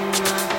tonight.